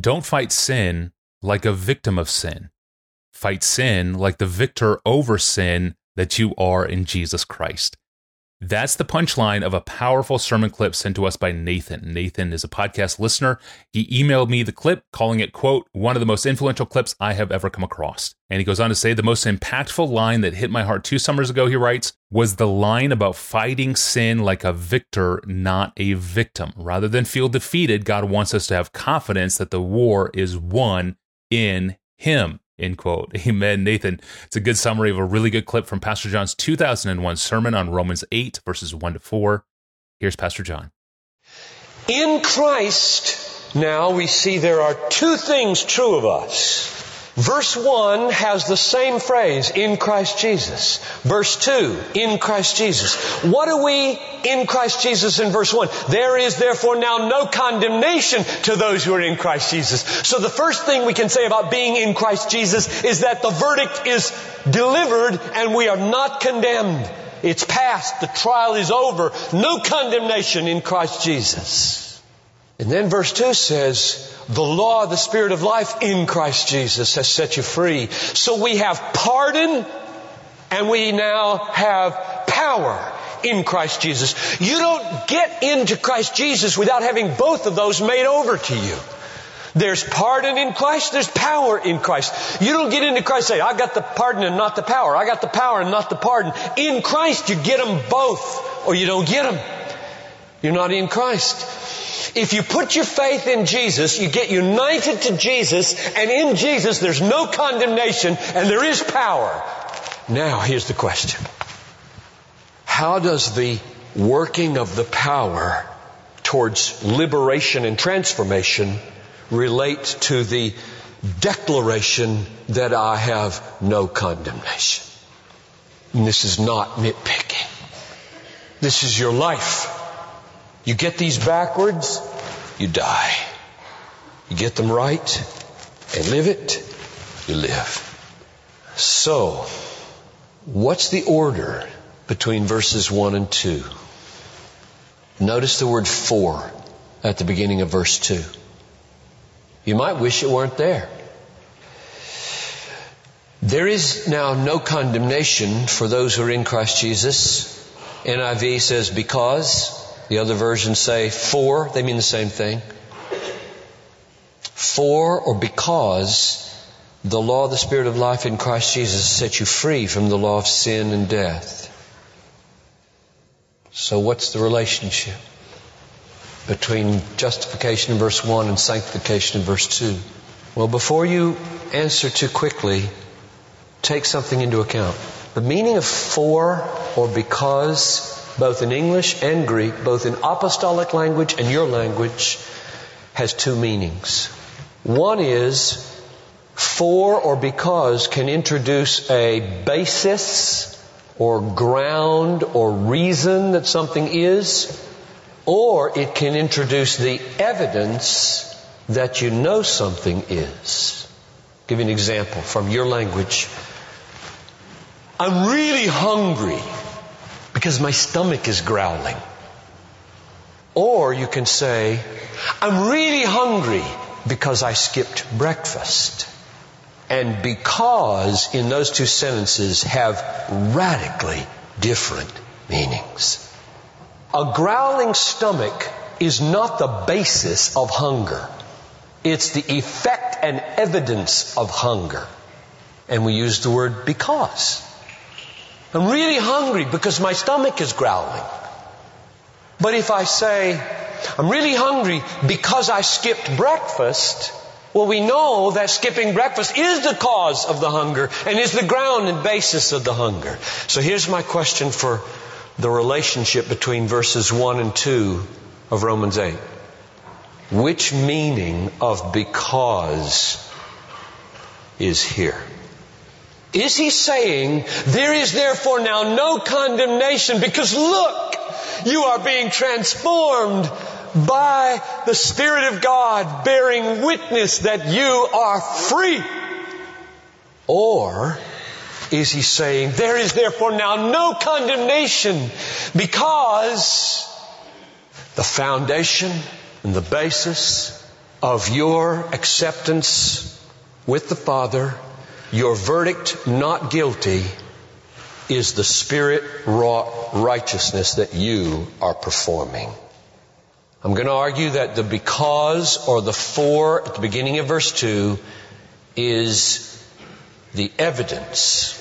Don't fight sin like a victim of sin. Fight sin like the victor over sin that you are in Jesus Christ. That's the punchline of a powerful sermon clip sent to us by Nathan. Nathan is a podcast listener. He emailed me the clip, calling it, quote, one of the most influential clips I have ever come across. And he goes on to say, the most impactful line that hit my heart two summers ago, he writes, was the line about fighting sin like a victor, not a victim. Rather than feel defeated, God wants us to have confidence that the war is won in Him. End quote. Amen. Nathan, it's a good summary of a really good clip from Pastor John's 2001 sermon on Romans 8, verses 1 to 4. Here's Pastor John. In Christ, now we see there are two things true of us. Verse 1 has the same phrase, in Christ Jesus. Verse 2, in Christ Jesus. What are we in Christ Jesus in verse 1? There is therefore now no condemnation to those who are in Christ Jesus. So the first thing we can say about being in Christ Jesus is that the verdict is delivered and we are not condemned. It's past. The trial is over. No condemnation in Christ Jesus. And then verse 2 says, the law the Spirit of life in Christ Jesus has set you free. So we have pardon and we now have power in Christ Jesus. You don't get into Christ Jesus without having both of those made over to you. There's pardon in Christ, there's power in Christ. You don't get into Christ say, I got the pardon and not the power. I got the power and not the pardon. In Christ, you get them both, or you don't get them. You're not in Christ. If you put your faith in Jesus, you get united to Jesus, and in Jesus there's no condemnation and there is power. Now, here's the question. How does the working of the power towards liberation and transformation relate to the declaration that I have no condemnation? And this is not nitpicking. This is your life. You get these backwards, you die. You get them right and live it, you live. So, what's the order between verses 1 and 2? Notice the word for at the beginning of verse 2. You might wish it weren't there. There is now no condemnation for those who are in Christ Jesus. NIV says because. The other versions say for, they mean the same thing. For or because the law of the Spirit of life in Christ Jesus set you free from the law of sin and death. So what's the relationship between justification in verse 1 and sanctification in verse 2? Well, before you answer too quickly, take something into account. The meaning of for or because both in English and Greek, both in apostolic language and your language, has two meanings. One is for or because can introduce a basis or ground or reason that something is, or it can introduce the evidence that you know something is. I'll give you an example from your language. I'm really hungry because my stomach is growling. Or you can say, I'm really hungry because I skipped breakfast. And because in those two sentences have radically different meanings. A growling stomach is not the basis of hunger. It's the effect and evidence of hunger. And we use the word because. I'm really hungry because my stomach is growling. But if I say, I'm really hungry because I skipped breakfast, well, we know that skipping breakfast is the cause of the hunger and is the ground and basis of the hunger. So here's my question for the relationship between verses 1 and 2 of Romans 8. Which meaning of because is here? Is he saying, there is therefore now no condemnation because look, you are being transformed by the Spirit of God bearing witness that you are free? Or is he saying, there is therefore now no condemnation because the foundation and the basis of your acceptance with the Father, your verdict not guilty, is the Spirit wrought righteousness that you are performing. I'm going to argue that the because or the for at the beginning of verse 2 is the evidence,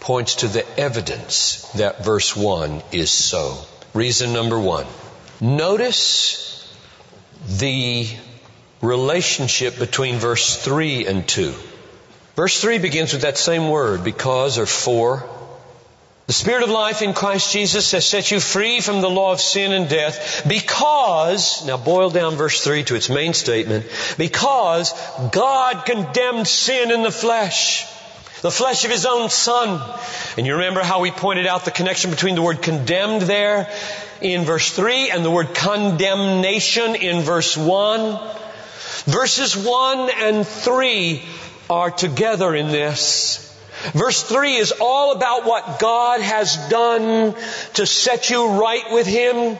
points to the evidence that verse 1 is so. Reason number one. Notice the relationship between verse 3 and 2. Verse 3 begins with that same word, because or for. The Spirit of life in Christ Jesus has set you free from the law of sin and death because, now boil down verse 3 to its main statement, because God condemned sin in the flesh. The flesh of His own Son. And you remember how we pointed out the connection between the word condemned there in verse 3 and the word condemnation in verse 1. Verses 1 and 3 are together in this. Verse 3 is all about what God has done to set you right with Him.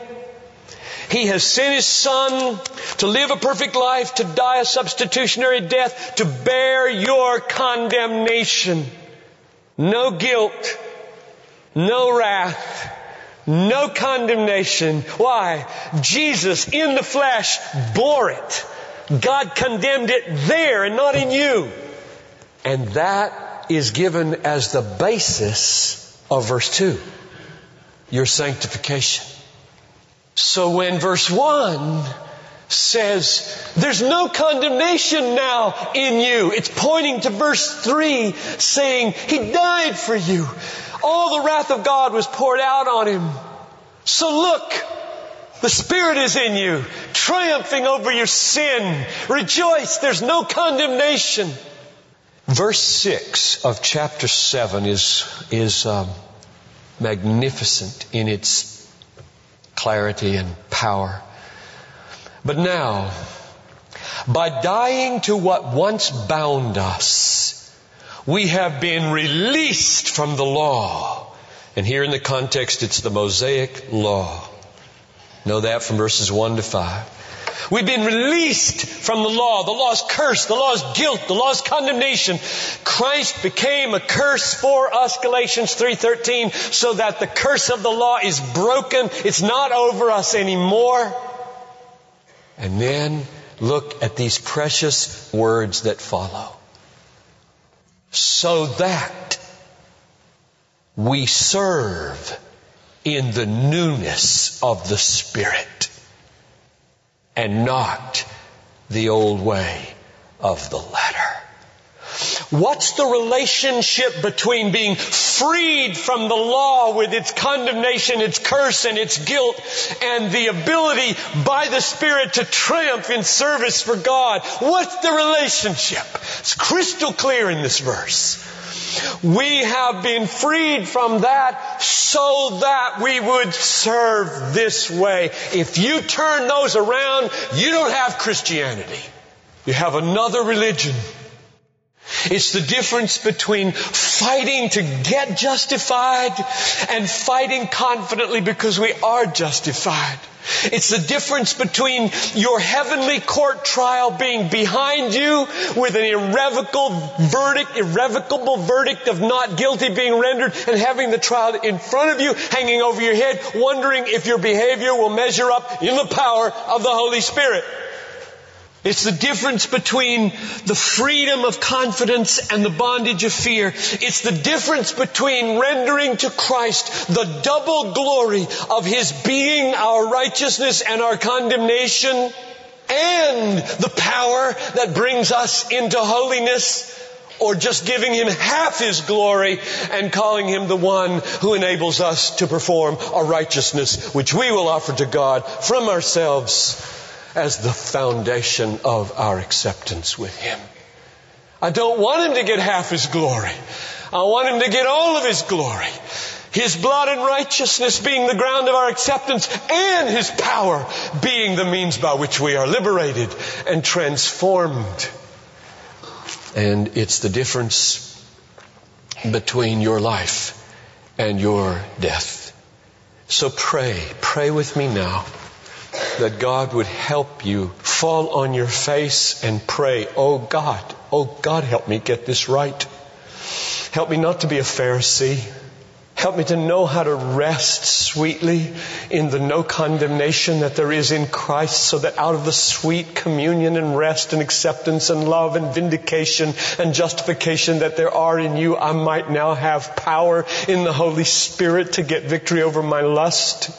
He has sent His Son to live a perfect life, to die a substitutionary death, to bear your condemnation. No guilt, no wrath, no condemnation. Why? Jesus in the flesh bore it. God condemned it there and not in you. And that is given as the basis of verse 2 your sanctification. So when verse 1 says, there's no condemnation now in you, it's pointing to verse 3 saying, He died for you. All the wrath of God was poured out on Him. So look, the Spirit is in you, triumphing over your sin. Rejoice, there's no condemnation. Verse 6 of chapter 7 is, is um, magnificent in its clarity and power. But now, by dying to what once bound us, we have been released from the law. And here in the context, it's the Mosaic law. Know that from verses 1 to 5. We've been released from the law. The law's curse. The law's guilt. The law's condemnation. Christ became a curse for us, Galatians 3.13, so that the curse of the law is broken. It's not over us anymore. And then look at these precious words that follow. So that we serve in the newness of the Spirit and not the old way of the letter. What's the relationship between being freed from the law with its condemnation, its curse, and its guilt, and the ability by the Spirit to triumph in service for God? What's the relationship? It's crystal clear in this verse. We have been freed from that so that we would serve this way. If you turn those around, you don't have Christianity. You have another religion. It's the difference between fighting to get justified and fighting confidently because we are justified. It's the difference between your heavenly court trial being behind you with an irrevocable verdict, irrevocable verdict of not guilty being rendered and having the trial in front of you hanging over your head wondering if your behavior will measure up in the power of the Holy Spirit. It's the difference between the freedom of confidence and the bondage of fear. It's the difference between rendering to Christ the double glory of His being our righteousness and our condemnation and the power that brings us into holiness or just giving Him half His glory and calling Him the one who enables us to perform a righteousness which we will offer to God from ourselves as the foundation of our acceptance with Him. I don't want Him to get half His glory. I want Him to get all of His glory. His blood and righteousness being the ground of our acceptance and His power being the means by which we are liberated and transformed. And it's the difference between your life and your death. So pray. Pray with me now. That God would help you fall on your face and pray, Oh God, oh God, help me get this right. Help me not to be a Pharisee. Help me to know how to rest sweetly in the no condemnation that there is in Christ so that out of the sweet communion and rest and acceptance and love and vindication and justification that there are in you, I might now have power in the Holy Spirit to get victory over my lust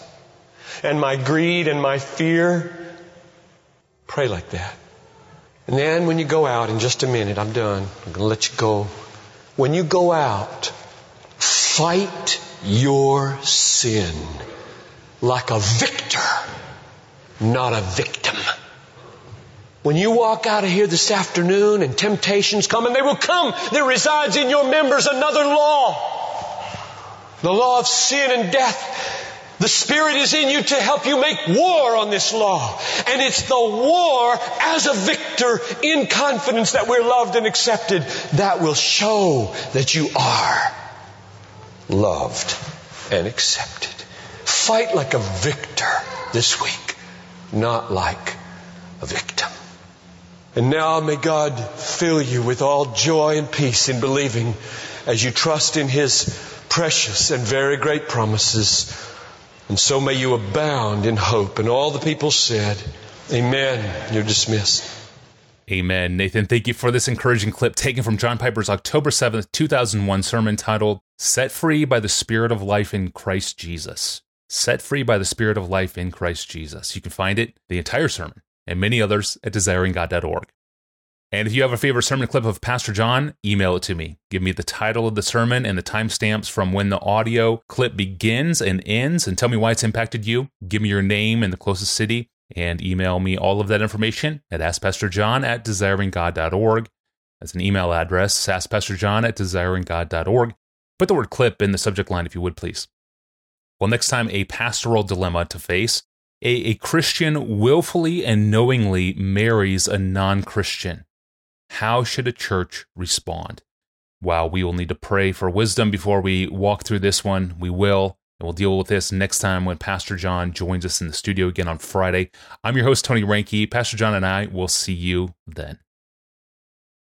and my greed and my fear. Pray like that. And then when you go out in just a minute, I'm done. I'm going to let you go. When you go out, fight your sin like a victor, not a victim. When you walk out of here this afternoon and temptations come, and they will come, there resides in your members another law. The law of sin and death. The Spirit is in you to help you make war on this law. And it's the war as a victor in confidence that we're loved and accepted that will show that you are loved and accepted. Fight like a victor this week, not like a victim. And now may God fill you with all joy and peace in believing as you trust in His precious and very great promises. And so may you abound in hope. And all the people said, Amen. You're dismissed. Amen. Nathan, thank you for this encouraging clip taken from John Piper's October 7th, 2001 sermon titled, Set Free by the Spirit of Life in Christ Jesus. Set Free by the Spirit of Life in Christ Jesus. You can find it, the entire sermon, and many others at desiringgod.org. And if you have a favorite sermon clip of Pastor John, email it to me. Give me the title of the sermon and the timestamps from when the audio clip begins and ends, and tell me why it's impacted you. Give me your name and the closest city, and email me all of that information at askpastorjohn at desiringgod.org. That's an email address, askpastorjohn at desiringgod.org. Put the word clip in the subject line if you would, please. Well, next time, a pastoral dilemma to face. A, a Christian willfully and knowingly marries a non Christian. How should a church respond? Wow, we will need to pray for wisdom before we walk through this one. We will. And we'll deal with this next time when Pastor John joins us in the studio again on Friday. I'm your host, Tony Reinke. Pastor John and I will see you then.